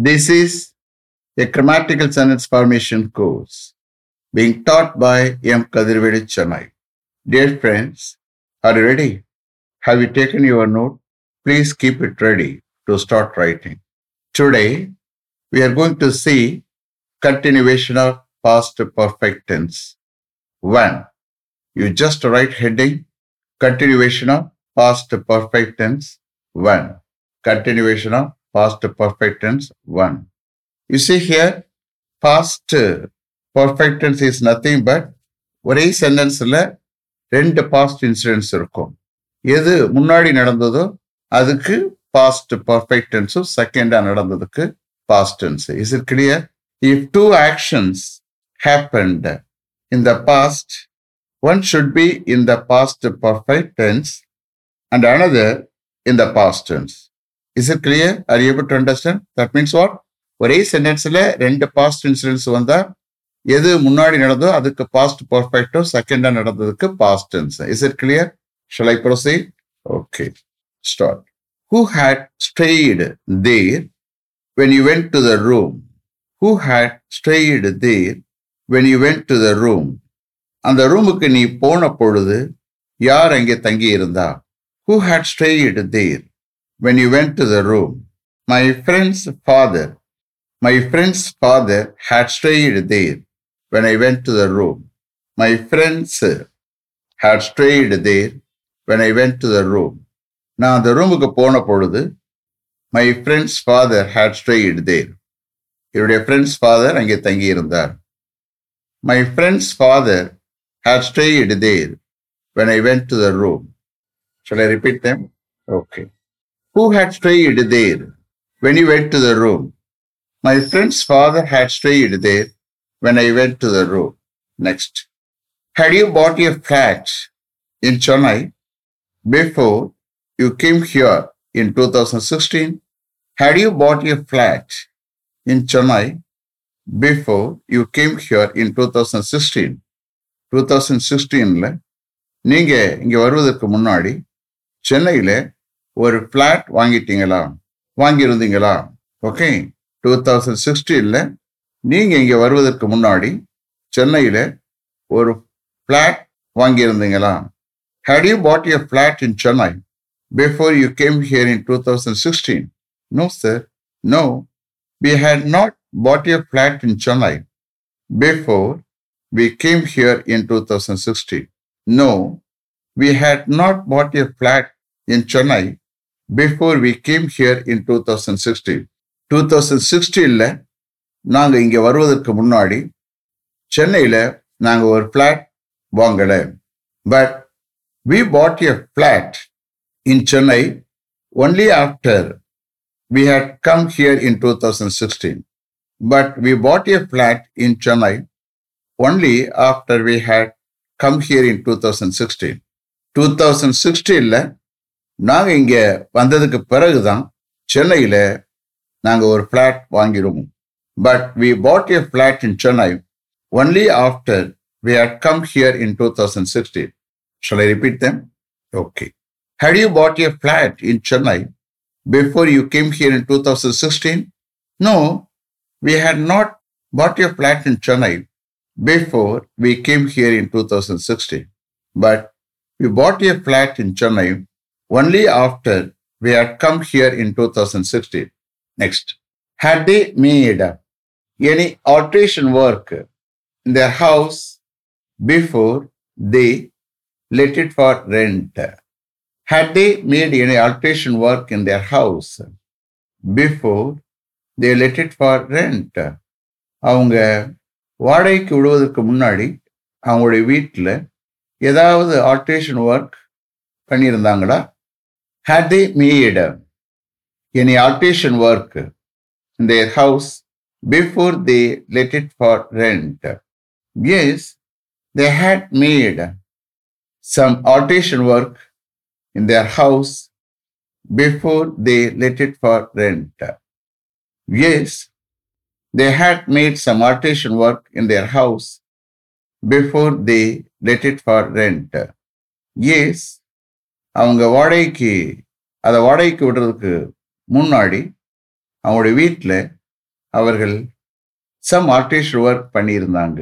This is a grammatical sentence formation course being taught by M. Kadirvedi Chennai. Dear friends, are you ready? Have you taken your note? Please keep it ready to start writing. Today, we are going to see continuation of past perfect tense. One, you just write heading continuation of past perfect tense. One, continuation of past perfect tense 1. You see here, past perfect tense is nothing but ஒரே சென்டென்ஸில் ரெண்டு past incidents இருக்கும் எது முன்னாடி நடந்ததோ அதுக்கு past perfect டென்ஸும் செகண்டாக நடந்ததுக்கு past tense is it clear if two actions happened இந்த past one should be in the past perfect tense and another in the past tense is it clear are able to understand that means what ஒரே சென்டென்ஸில் ரெண்டு past incidents வந்தால் எது முன்னாடி நடந்தோ அதுக்கு past பர்ஃபெக்டோ செகண்டாக நடந்ததுக்கு past tense is it clear shall I proceed okay start who had stayed there when you went to the room? Who had stayed there when you went to the room? அந்த ரூமுக்கு நீ போன பொழுது யார் அங்கே தங்கி இருந்தா who had stayed there when you went to the room my friend's father my friend's father had stayed there when I went to the room. My friends had stayed there when I went to the room. நான் அந்த ரூமுக்கு போன பொழுது my friend's father had stayed there என்னுடைய friend's father அங்கே தங்கி இருந்தார் my friend's father had stayed there when I went to the room shall I repeat them okay who had stayed there when you went to the room my friend's father had stayed there when I went to the room. Next. Had you bought a flat in Chennai before you came here in 2016? Had you bought a flat in Chennai before you came here in 2016? 2016ல நீங்க இங்க வருவதற்கு முன்னாடி சென்னையில ஒரு flat வாங்கிட்டீங்களா? வாங்கியிருந்தீங்களா? Okay two thousand சிக்ஸ்டீனில் நீங்கள் இங்கே வருவதற்கு முன்னாடி சென்னையில் ஒரு flat வாங்கியிருந்தீங்களா? Had you bought a flat in Chennai before you came here in two thousand sixteen no sir no we had not bought a flat in Chennai before we came here in two thousand sixteen no we had not bought a flat in Chennai before we came here in two thousand sixteen two thousand சிக்ஸ்டீனில் நாங்கள் இங்கே வருவதற்கு முன்னாடி சென்னையில் நாங்கள் ஒரு flat வாங்கலை. But we bought a flat in Chennai only after we had come here in two thousand sixteen but we bought a flat in Chennai only after we had come here in two thousand sixteen two thousand சிக்ஸ்டீனில் நாங்கள் இங்கே வந்ததுக்கு பிறகு தான் சென்னையில் நாங்கள் ஒரு flat வாங்கிடுவோம் but we bought a flat in Chennai only after we had come here in two thousand sixteen shall I repeat them okay had you bought a flat in Chennai before you came here in two thousand sixteen no we had not bought a flat in Chennai before we came two thousand sixteen but we bought a flat in Chennai only after we had come here in 2016. Next. Had they made any alteration work in their house before they let it for rent? Had they made any alteration work in their house before they let it for rent? அவங்க வாடகைக்கு விடுவதற்கு முன்னாடி அவங்களுடைய வீட்டில் ஏதாவது alteration work பண்ணியிருந்தாங்களா Had they made any alteration work in their house before they let it for rent? Yes, they had made some alteration work in their house before they let it for rent. Yes, they had made some alteration work in their house before they let it for rent. Yes, அவங்க வாடகைக்கு அதை வாடகைக்கு விடுறதுக்கு முன்னாடி அவங்களுடைய வீட்டில் அவர்கள் some artist work பண்ணியிருந்தாங்க.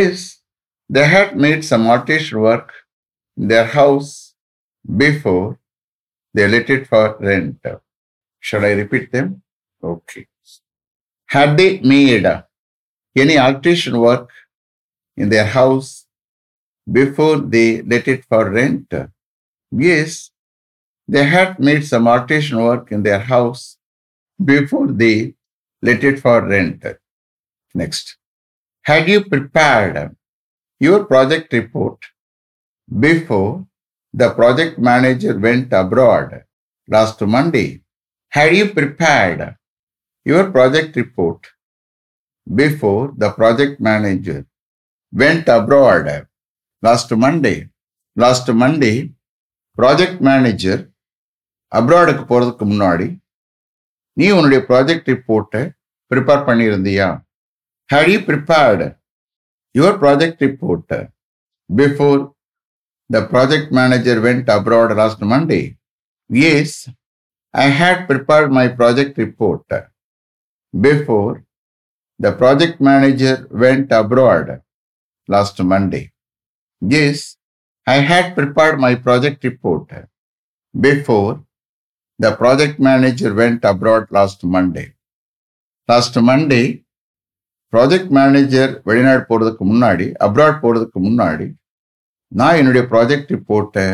Yes they had made some artist work their house before they let for rent should I repeat them okay had they made a any alteration work in their house before they let it for rent. Yes, they had made some alteration work in their house before they let it for rent. Next. Had you prepared your project report before the project manager went abroad last Monday? Had you prepared your project report before the project manager went abroad last Monday. Last Monday, project manager அப்ராடுக்கு போகிறதுக்கு முன்னாடி நீ உன்னுடைய project ரிப்போர்ட்டை prepare பண்ணியிருந்தியா? Had you prepared your project ரிப்போர்ட்டை before the project manager went abroad last Monday yes I had prepared my project report before the project manager went abroad last Monday yes I had prepared my project report before the project manager went abroad last Monday. Last Monday, project manager வெளிநாடு போகிறதுக்கு முன்னாடி abroad போகிறதுக்கு முன்னாடி நான் என்னுடைய project ரிப்போர்ட்டை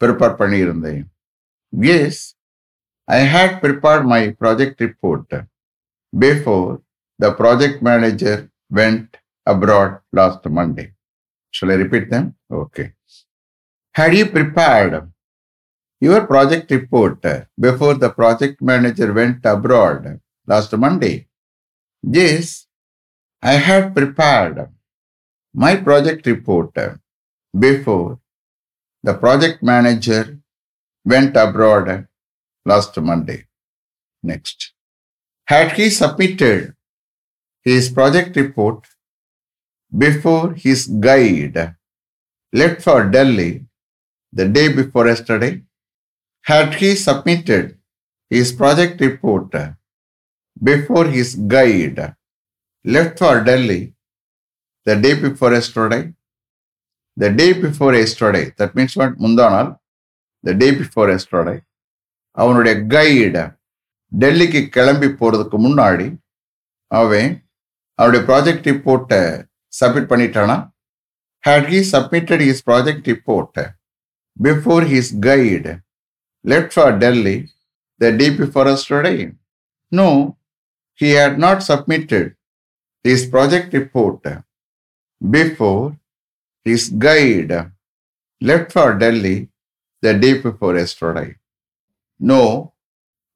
prepare பண்ணியிருந்தேன் yes I had prepared my project report before the project manager went abroad last Monday. Shall I repeat them? Okay. Had you prepared your project report before the project manager went abroad last Monday? Yes, I had prepared my project report before the project manager went abroad last Monday. Next. Had he submitted his project report before his guide left for Delhi the day before yesterday, had he submitted his project report before his guide left for Delhi the day before yesterday, the day before yesterday, that means what? Mundanal, the day before yesterday, அவனுடைய guide டெல்லிக்கு கிளம்பி போகிறதுக்கு முன்னாடி அவன் அவனுடைய project ரிப்போர்ட்டை submit பண்ணிட்டானா had he submitted his project report before his guide left for Delhi the day before yesterday? No, he had not submitted his project report before his guide left for Delhi the day before yesterday. No,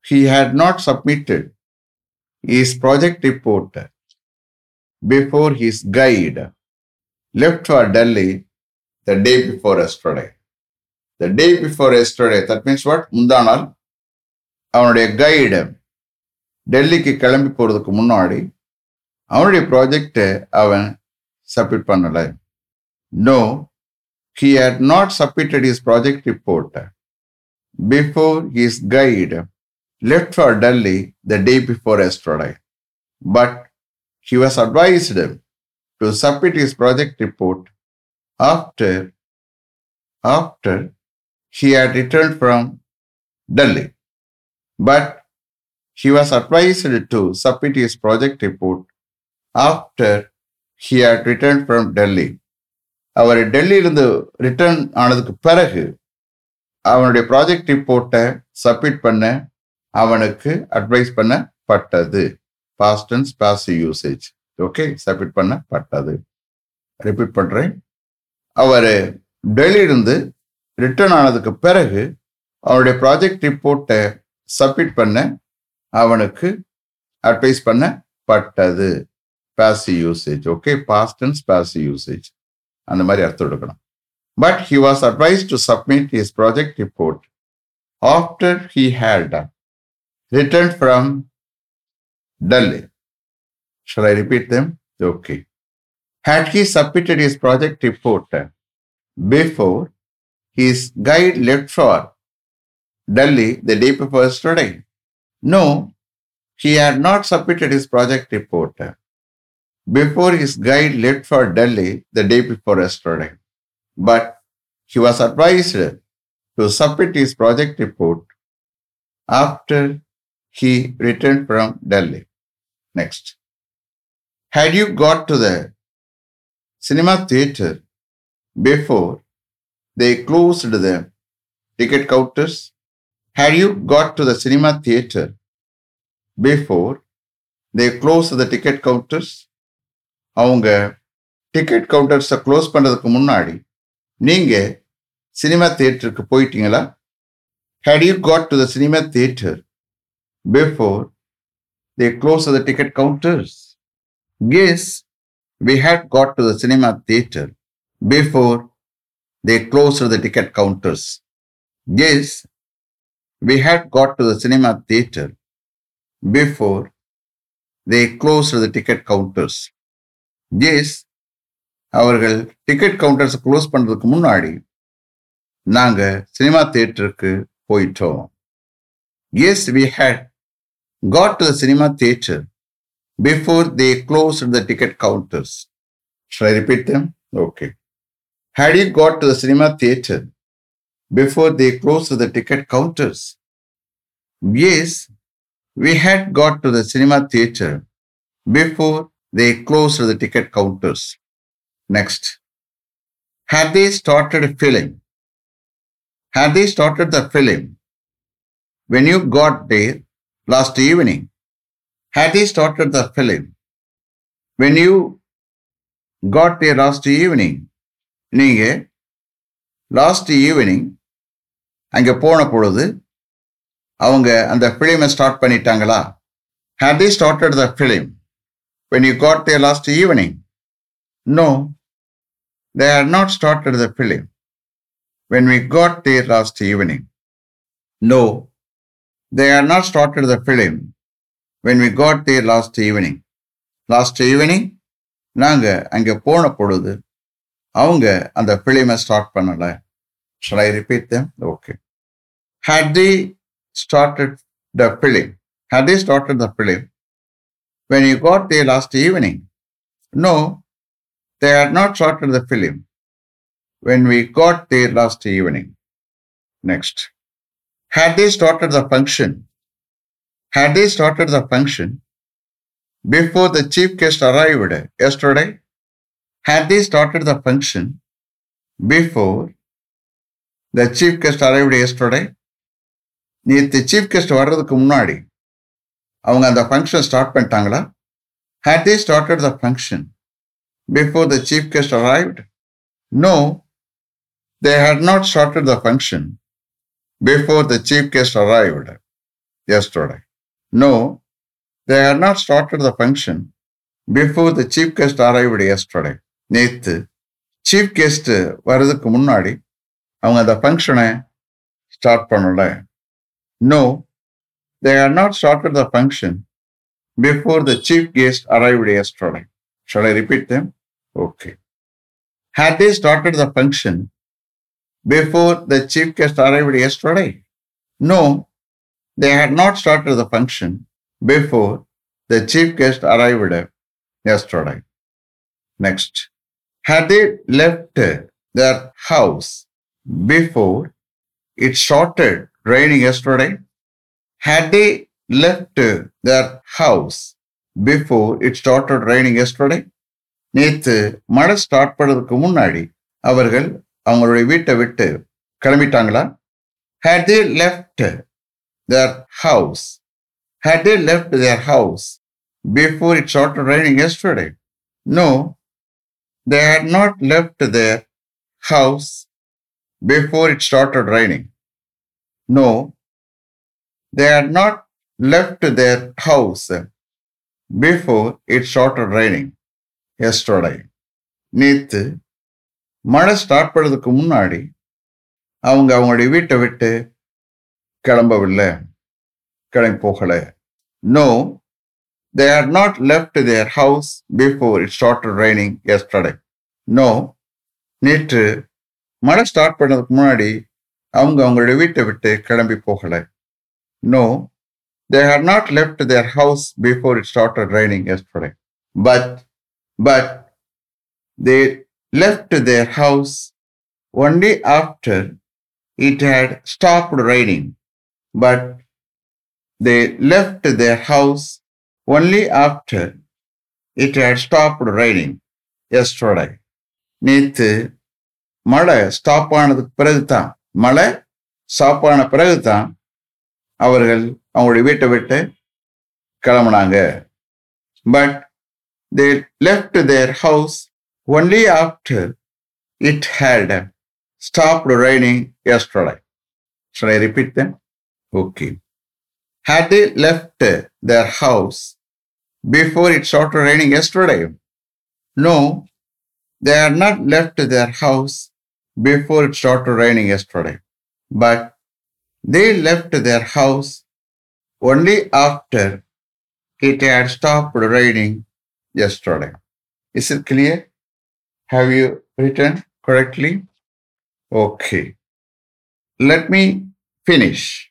he had not submitted his project report before his guide left for Delhi the day before yesterday. The day before yesterday, that means what? முந்தானால் அவனுடைய guide டெல்லிக்கு கிளம்பி போகிறதுக்கு முன்னாடி அவனுடைய ப்ராஜெக்டை அவன் submit பண்ணலை no he had not submitted his project report before his guide left for Delhi the day before yesterday but he was advised to submit his project report after after he had returned from Delhi. But he was advised to submit his project report after he had returned from Delhi. அவர் டெல்லியிலிருந்து return ஆனதுக்கு பிறகு அவனுடைய project ரிப்போர்ட்டை submit பண்ண அவனுக்கு advice பண்ணப்பட்டது past and passive usage okay submit பண்ணப்பட்டது ரிப்பீட் பண்ணுறேன் அவர் டெல்லியிலிருந்து ரிட்டர்ன் ஆனதுக்கு பிறகு அவருடைய ப்ராஜெக்ட் ரிப்போர்ட்டை சப்மிட் பண்ண அவனுக்கு அட்வைஸ் பண்ணப்பட்டது passive usage okay past passive usage அந்த மாதிரி அர்த்தம் எடுக்கணும். But he was advise to submit his project report after he had return from Delhi Shall I repeat them? Okay. Had he submitted his project report before his guide left for Delhi the day before yesterday? No, he had not submitted his project report before his guide left for Delhi the day before yesterday. But he was advised to submit his project report after he returned from Delhi. Next. Had you got to the cinema theater before they closed the ticket counters? Had you got to the cinema theater before they closed the ticket counters? அவங்க ticket கவுண்டர்ஸை close பண்ணுறதுக்கு முன்னாடி நீங்கள் cinema தியேட்டருக்கு போயிட்டீங்களா had you got to the cinema theatre before they close the ticket counters Yes, we had got to the cinema theater before they closed the ticket counters. Yes, we had got to the cinema theater before they closed the ticket counters. Yes, அவர்கள் ticket counters close பண்றதுக்கு முன்னாடி நாங்க cinema தியேட்டருக்கு போயிட்டோம் yes we had got to the cinema theatre before they closed the ticket counters. Shall I repeat them? Okay. Had you got to the cinema theater before they closed the ticket counters? Yes, we had got to the cinema theater before they closed the ticket counters. Next. Had they started filming? Had they started the film when you got there last evening? Had he started the film when you got there last evening நீங்கள் last evening அங்கே போன பொழுது அவங்க அந்த ஃபிலிமை start பண்ணிட்டாங்களா had they started the film when you got there last evening no they are not started the film when we got there last evening no they are not started the film when we got there last evening. Last evening, நாங்க அங்க போன பொழுது அவங்க அந்த பிலிமை start பண்ணல shall I repeat them okay had they started the film had they started the film when you got there last evening no they had not started the film when we got there last evening next had they started the function had they started the function before the chief guest arrived yesterday? Had they started the function before the chief guest arrived yesterday? நேற்று chief guest வர்றதுக்கு முன்னாடி அவங்க அந்த function start பண்ணிட்டாங்களா had they started the function before the chief guest arrived no they had not started the function before the chief guest arrived yesterday no they are not started the function before the chief guest arrived yesterday நேற்று chief guest வர்றதுக்கு முன்னாடி அவங்க அந்த ஃபங்க்ஷனை start பண்ணல no they are not started the function before the chief guest arrived yesterday shall I repeat them okay had they started the function before the chief guest arrived yesterday no they had not started the function before the chief guest arrived yesterday. Next, had they left their house before it started raining yesterday? Had they left their house before it started raining yesterday? நேத்து மழை start பண்ணதுக்கு முன்னாடி அவர்கள் அவங்களுடைய வீட்டை விட்டு கிளம்பிட்டாங்களா had they left their house. Had they left their house before it started raining yesterday? No, they had not left their house before it started raining. No, they had not left their house before it started raining yesterday. நேத்து மழை start பண்ணுறதுக்கு முன்னாடி அவங்க அவங்களுடைய வீட்டை விட்டு கிளம்பவில்லை கிளம்பி போகலை no they are not left their house before it start raining yesterday no நேற்று மழை ஸ்டார்ட் பண்ணதுக்கு முன்னாடி அவங்க அவங்களுடைய வீட்டை விட்டு கிளம்பி போகலை no they had not left their house before it start raining yesterday but but they left their house only after it had stopped raining But they left their house only after it had stopped raining yesterday. நேத்து மழை stop ஆனதுக்கு பிறகு தான் மழை stop ஆன பிறகு தான் அவர்கள் அவங்களுடைய வீட்டை விட்டு கிளம்புனாங்க but they left their house only after it had stopped raining yesterday. Shall I repeat then Okay. Had they left their house before it started raining yesterday? No, they had not left their house before it started raining yesterday, but they left their house only after it had stopped raining yesterday. Is it clear? Have you written correctly? Okay. Let me finish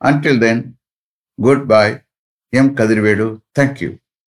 Until then, goodbye. M. Kadirvedu. Thank you.